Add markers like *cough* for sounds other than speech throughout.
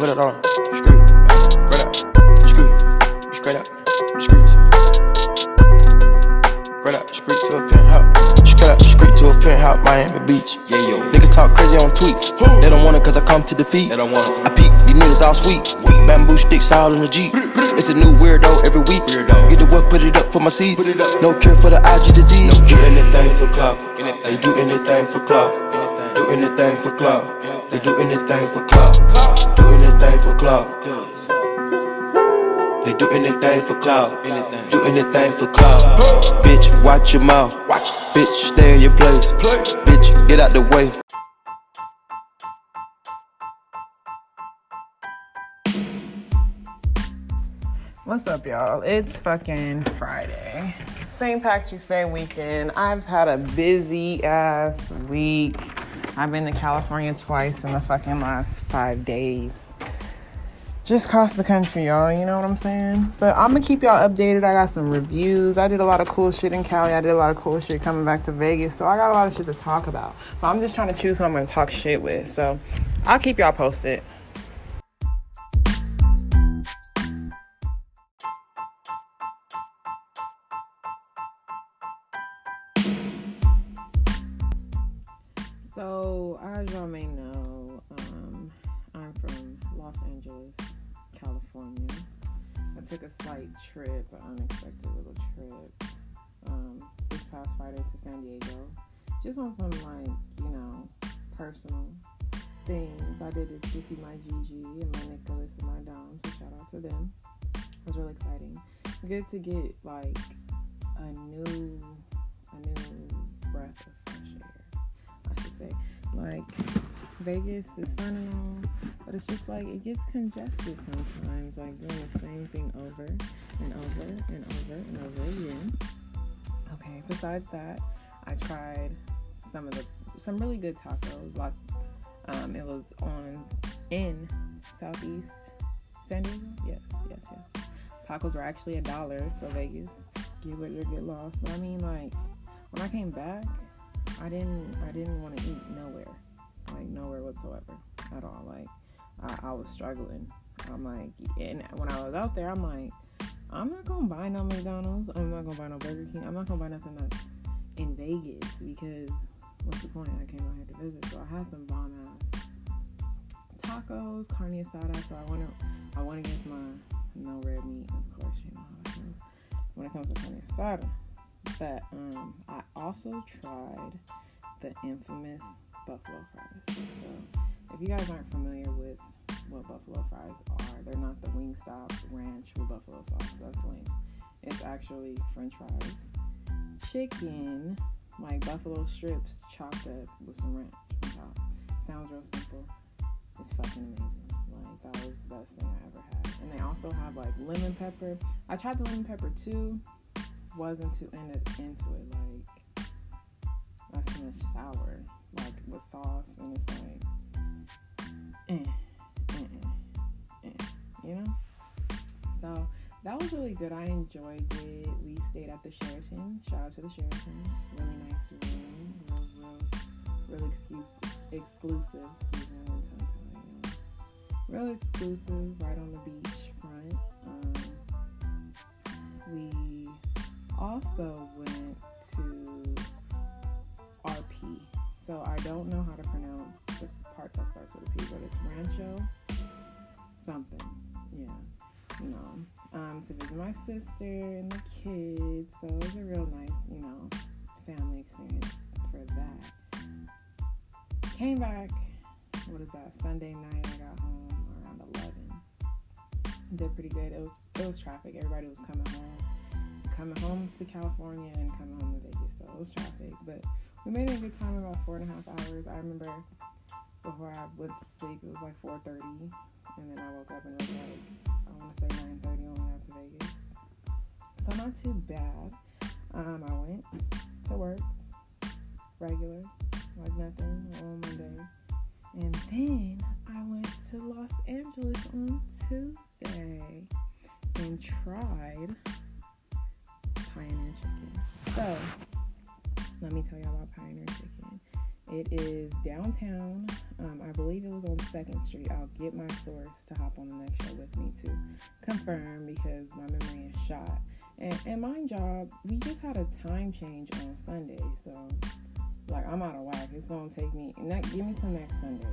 put it on. Screw, straight up. Screw, straight up. Screw. Straight up, street to a penthouse. Straight up, street to a penthouse, Miami Beach. Yeah, yo. Niggas talk crazy on tweets. They don't want it cause I come to defeat. They don't want it. I peek, these niggas all sweet. Bamboo sticks all in the Jeep. It's a new weirdo every week. Weirdo. Get the what, put it up for my seeds. Put it up. No cure for the IG disease. No do anything for clout. They do anything for clout. Anything. Do anything for clout. They do anything for clout. Do anything for clout. They do anything for clout. Anything. Do anything for clout. Bitch, watch your mouth. Watch. Bitch, stay in your place. Play. Bitch, get out the way. What's up, y'all? It's fucking Friday. St. Patrick's Day weekend. I've had a busy ass week. I've been to California twice in the fucking last five days. Just across the country, y'all. You know what I'm saying? But I'm gonna keep y'all updated. I got some reviews. I did a lot of cool shit in Cali. I did a lot of cool shit coming back to Vegas. So I got a lot of shit to talk about. But I'm just trying to choose who I'm gonna talk shit with. So I'll keep y'all posted. Diego. Just on some, like, you know, personal things. I did this to see my Gigi and my Nicholas and my Dom, so shout out to them. It was really exciting. Good to get, like, a new, a new breath of fresh air. I should say. Like Vegas is fun and all, but it's just like it gets congested sometimes, like doing the same thing over and over and over and over again. Okay, besides that, I tried some of the some really good tacos. Lots um it was on in southeast San Diego. Yes, yes, yes. Tacos were actually a dollar, so Vegas, get what you get lost. But I mean like when I came back I didn't I didn't want to eat nowhere. Like nowhere whatsoever at all. Like I, I was struggling. I'm like and when I was out there I'm like, I'm not gonna buy no McDonald's, I'm not gonna buy no Burger King, I'm not gonna buy nothing that's in Vegas because what's the point? I came out here to visit. So I had some bomb ass tacos, carne asada, so I went I went against my no red meat, of course, you know. When it comes to carne asada. But um, I also tried the infamous buffalo fries. So if you guys aren't familiar with what buffalo fries are, they're not the Wingstop ranch with buffalo sauce. That's lame. It's actually French fries, chicken, like buffalo strips chopped up with some ranch on top. Sounds real simple. It's fucking amazing. Like that was the best thing I ever had. And they also have like lemon pepper. I tried the lemon pepper too wasn't too into, into it. Like that's too much sour, like with sauce, and it's like, eh, eh, eh, eh, you know. So that was really good. I enjoyed it. We stayed at the Sheraton. Shout out to the Sheraton. Really nice room. Real, real, real exclusive. Exclusive. Excuse me, Real exclusive. Right on the beach front. Um, we also went to RP. So I don't know how to pronounce the part that starts with a P, but it's Rancho something. Yeah. You know, um, to visit my sister and the kids. So it was a real nice, you know, family experience for that. Came back, what is that, Sunday night I got home around eleven. Did pretty good. It was it was traffic. Everybody was coming home coming home to California and coming home to Vegas, so it was traffic. But we made a good time, about four and a half hours. I remember before I went to sleep, it was like 4:30, and then I woke up and it was like I want to say 9:30 when So not too bad. Um, I went to work regular, like nothing on Monday, and then I went to Los Angeles on Tuesday and tried Pioneer Chicken. So, let me tell y'all about Pioneer Chicken. It is downtown. Um, I believe it was on Second Street. I'll get my source to hop on the next show with me to confirm because my memory is shot. And, and mind y'all, we just had a time change on Sunday, so like I'm out of whack. It's gonna take me next. Give me till next Sunday,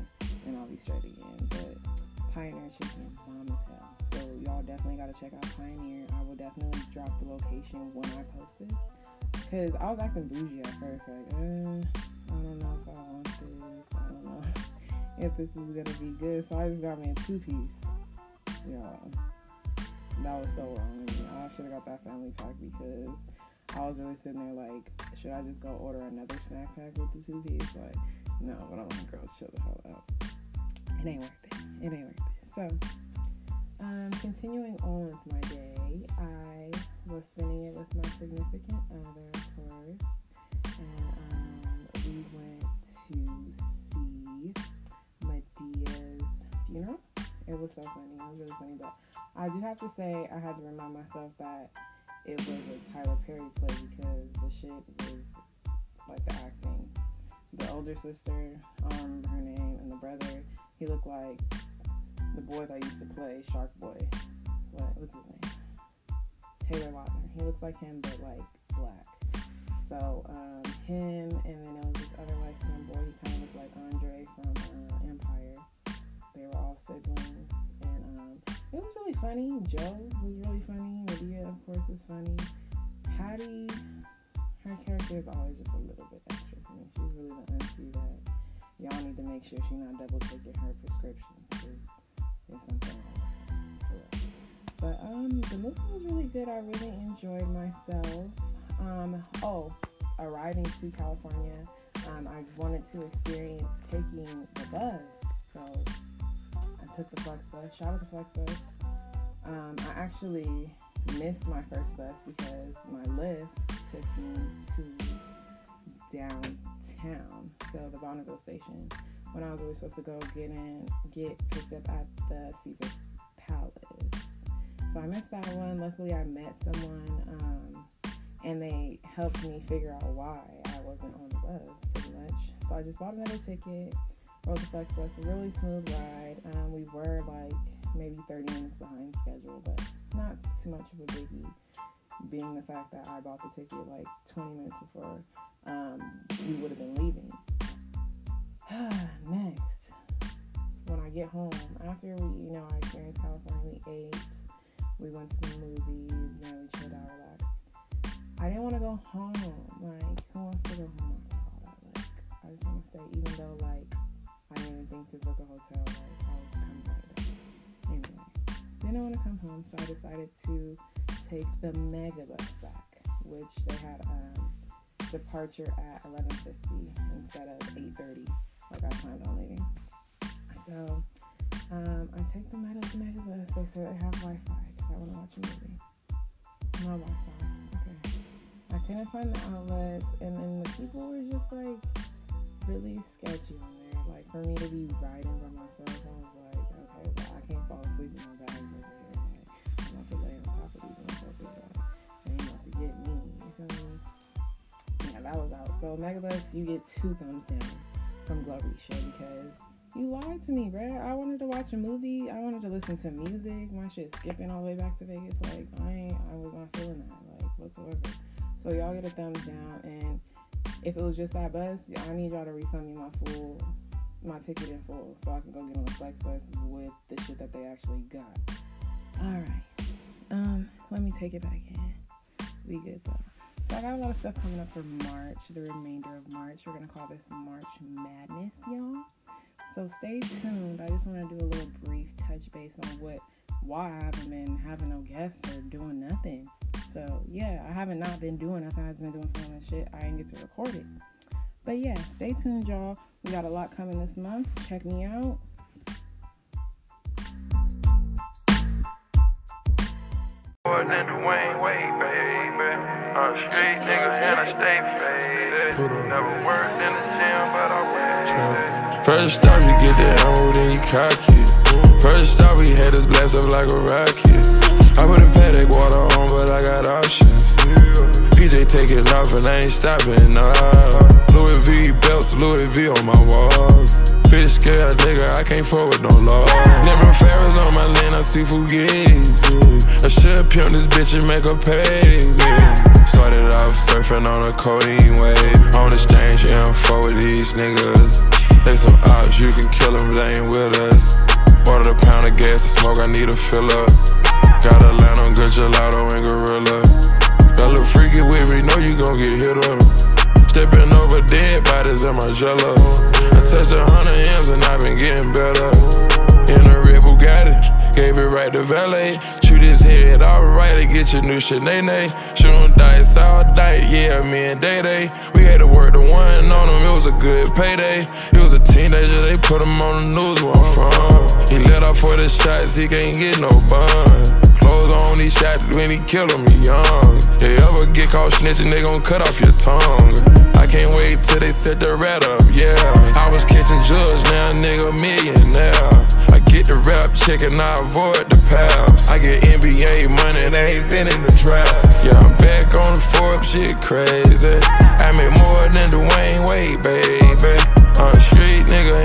and I'll be straight again. But Pioneer Chicken, bomb as hell. So y'all definitely gotta check out Pioneer. I will definitely drop the location when I post this. Cause I was acting bougie at first, like, uh, I don't know if I want this. I don't know *laughs* if this is gonna be good. So I just got me a two piece. Yeah, that was so wrong. I should have got that family pack because I was really sitting there like, should I just go order another snack pack with the two piece? Like, no, but I'm like, girl, chill the hell out. It ain't worth it. It ain't worth it. So, um, continuing on with my day, I was spending it with my significant so funny. It was really funny, but I do have to say I had to remind myself that it was a Tyler Perry play because the shit was like the acting. The older sister, remember her name, and the brother, he looked like the boy that used to play Shark Boy. What what's his name? Taylor Lautner. He looks like him but like black. So um, him and then there was this other light skinned boy. He kind of looked like Andre from uh, Empire. They were all siblings, um, it was really funny. Joe was really funny. Madea, of course, is funny. Hattie, her character is always just a little bit extra to me. She's really the auntie that y'all need to make sure she's not double taking her prescriptions. There's something wrong But um, the movie was really good. I really enjoyed myself. Um, oh, arriving to California, um, I wanted to experience taking the bus. So I took the Flex bus. Shout out to Flex bus. Um, I actually missed my first bus because my Lyft took me to downtown, so the Bonneville station, when I was really supposed to go get in, get picked up at the Caesar Palace. So I missed that one. Luckily, I met someone, um, and they helped me figure out why I wasn't on the bus, pretty much. So I just bought another ticket, the FlixBus, a really smooth ride. Um, we were like maybe 30 minutes behind schedule, but not too much of a biggie, being the fact that I bought the ticket like 20 minutes before um, we would have been leaving. *sighs* Next, when I get home, after we, you know, I experienced California, we ate, we went to the movies, you know, we chilled out, relaxed. I didn't want to go home. Like, who wants to go home to book a hotel. Like, I was coming right back. Anyway, didn't want to come home, so I decided to take the Megabus back, which they had um, departure at 11:50 instead of 8:30, like I planned on leaving. So um, I take the Meta Megabus. They said they have Wi-Fi because I want to watch a movie. No Wi-Fi. Okay. I couldn't find the outlets, and then the people were just like really sketchy on there. For me to be riding by myself, I was like, okay, well I can't fall asleep in my. Like I'm to lay on top of these motherfuckers. They ain't about to get me. You feel me? Yeah, that was out. So Megabus, you get two thumbs down from Glover Show because you lied to me, bruh. I wanted to watch a movie. I wanted to listen to music. My shit skipping all the way back to Vegas. Like I ain't, I was not feeling that, like whatsoever. So y'all get a thumbs down. And if it was just that bus, I need y'all to refund me my full, my ticket in full, so I can go get on the FlixBus with the shit that they actually got. All right. Um, let me take it back in. We good though. So I got a lot of stuff coming up for March, the remainder of March. We're gonna call this March Madness, y'all. So stay tuned. I just want to do a little brief touch base on what, why I haven't been having no guests or doing nothing. So yeah, I haven't not been doing nothing. I've been doing some of shit. I didn't get to record it. But yeah, stay tuned, y'all. We got a lot coming this month. Check me out. More than Dwyane Wade, baby. I'm a street nigga and I stay faded. Never worked in the gym, but I wear First stop, you get the ammo, then you cock it. First stop, we had us blast up like a rocket. I put a Patek water on, but I got options. PJ taking off and I ain't stopping, nah. Louis V belts, Louis V on my walls. Fish scale nigga, I can't fuck with no law. Never Ferris on my lane, I see Fugazi. I should pimp this bitch and make her pay me. Started off surfing on a codeine wave. On exchange info with these niggas. They some ops, you can kill them, they ain't with us. Ordered a pound of gas to smoke, I need a fill up. Got a line on good gelato and gorilla. A little freaky with me, know you gon' get hit up. Stepping over dead bodies in my jello. I touched a hundred M's and I've been getting better. In a red Bugatti, gave it right to valet. Shoot his head alright and get your new Sinead. Shooting dice all night, yeah, me and Day Day. We had to work the one on him, it was a good payday. He was a teenager, they put him on the news where I'm from. He let off for the shots, he can't get no bun. Clothes on, he shot when he killed him, he young. They ever get caught snitching, they gon' cut off your tongue. I can't wait till they set the rat up, yeah. I was catching judge, now nigga millionaire. I get the rap check and I avoid the paps. I get NBA money, they ain't been in the traps. Yeah, I'm back on the Forbes, shit crazy. I make more than Dwyane Wade, baby. I'm a street nigga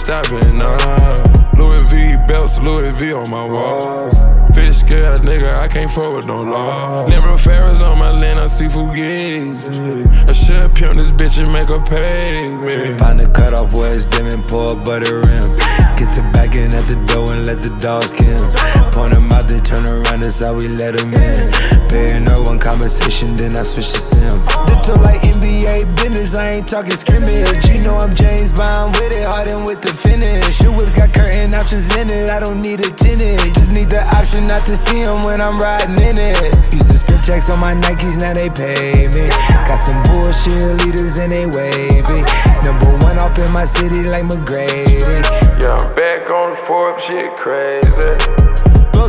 stopping, nah. Louis V belts, Louis V on my walls. Fish scale nigga, I can't fuck with no law. Never Ferris on my lane, I see Fugazi. I should pimp this bitch and make her pay me. Find the cutoff where it's dim and pour a butter rim. Get the back in at the door and let the dogs kill. Point turn around, that's how we let them in. Paying no one conversation, then I switch to sim. Two like NBA business, I ain't talking scrimmage. You know I'm James Bond with it, Harden with the finish. Your whips got curtain options in it, I don't need a tenant. Just need the option not to see them when I'm riding in it. Used to spend checks on my Nikes, now they pay me. Got some bullshit leaders and they wavy. Number one off in my city like McGrady. Yeah, I'm back on the Forbes, shit crazy.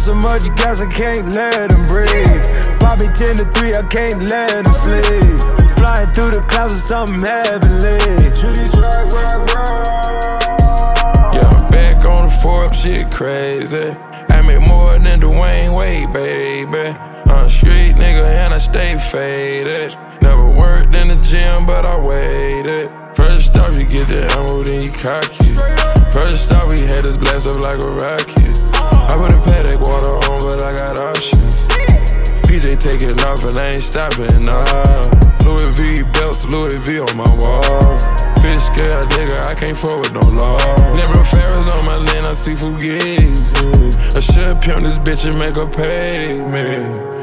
So much gas, I can't let them breathe. Bobby 10 to 3, I can't let them sleep. Flying through the clouds with something heavenly. Trees rock, rock, rock. Yeah, I'm back on the Forbes, shit crazy. I make more than Dwyane Wade, baby. I'm a street nigga and I stay faded. Never worked in the gym, but I waited. First off, you get the ammo, then you cock it. First off, we had this blast up like a rocket. I put a Patek water on, but I got options. PJ taking off and I ain't stopping, nah. Louis V belts, Louis V on my walls. Fish scale nigga, I can't fuck with no law. Never Ferris on my lane, I see Fugazi. I should pimp this bitch and make her pay me.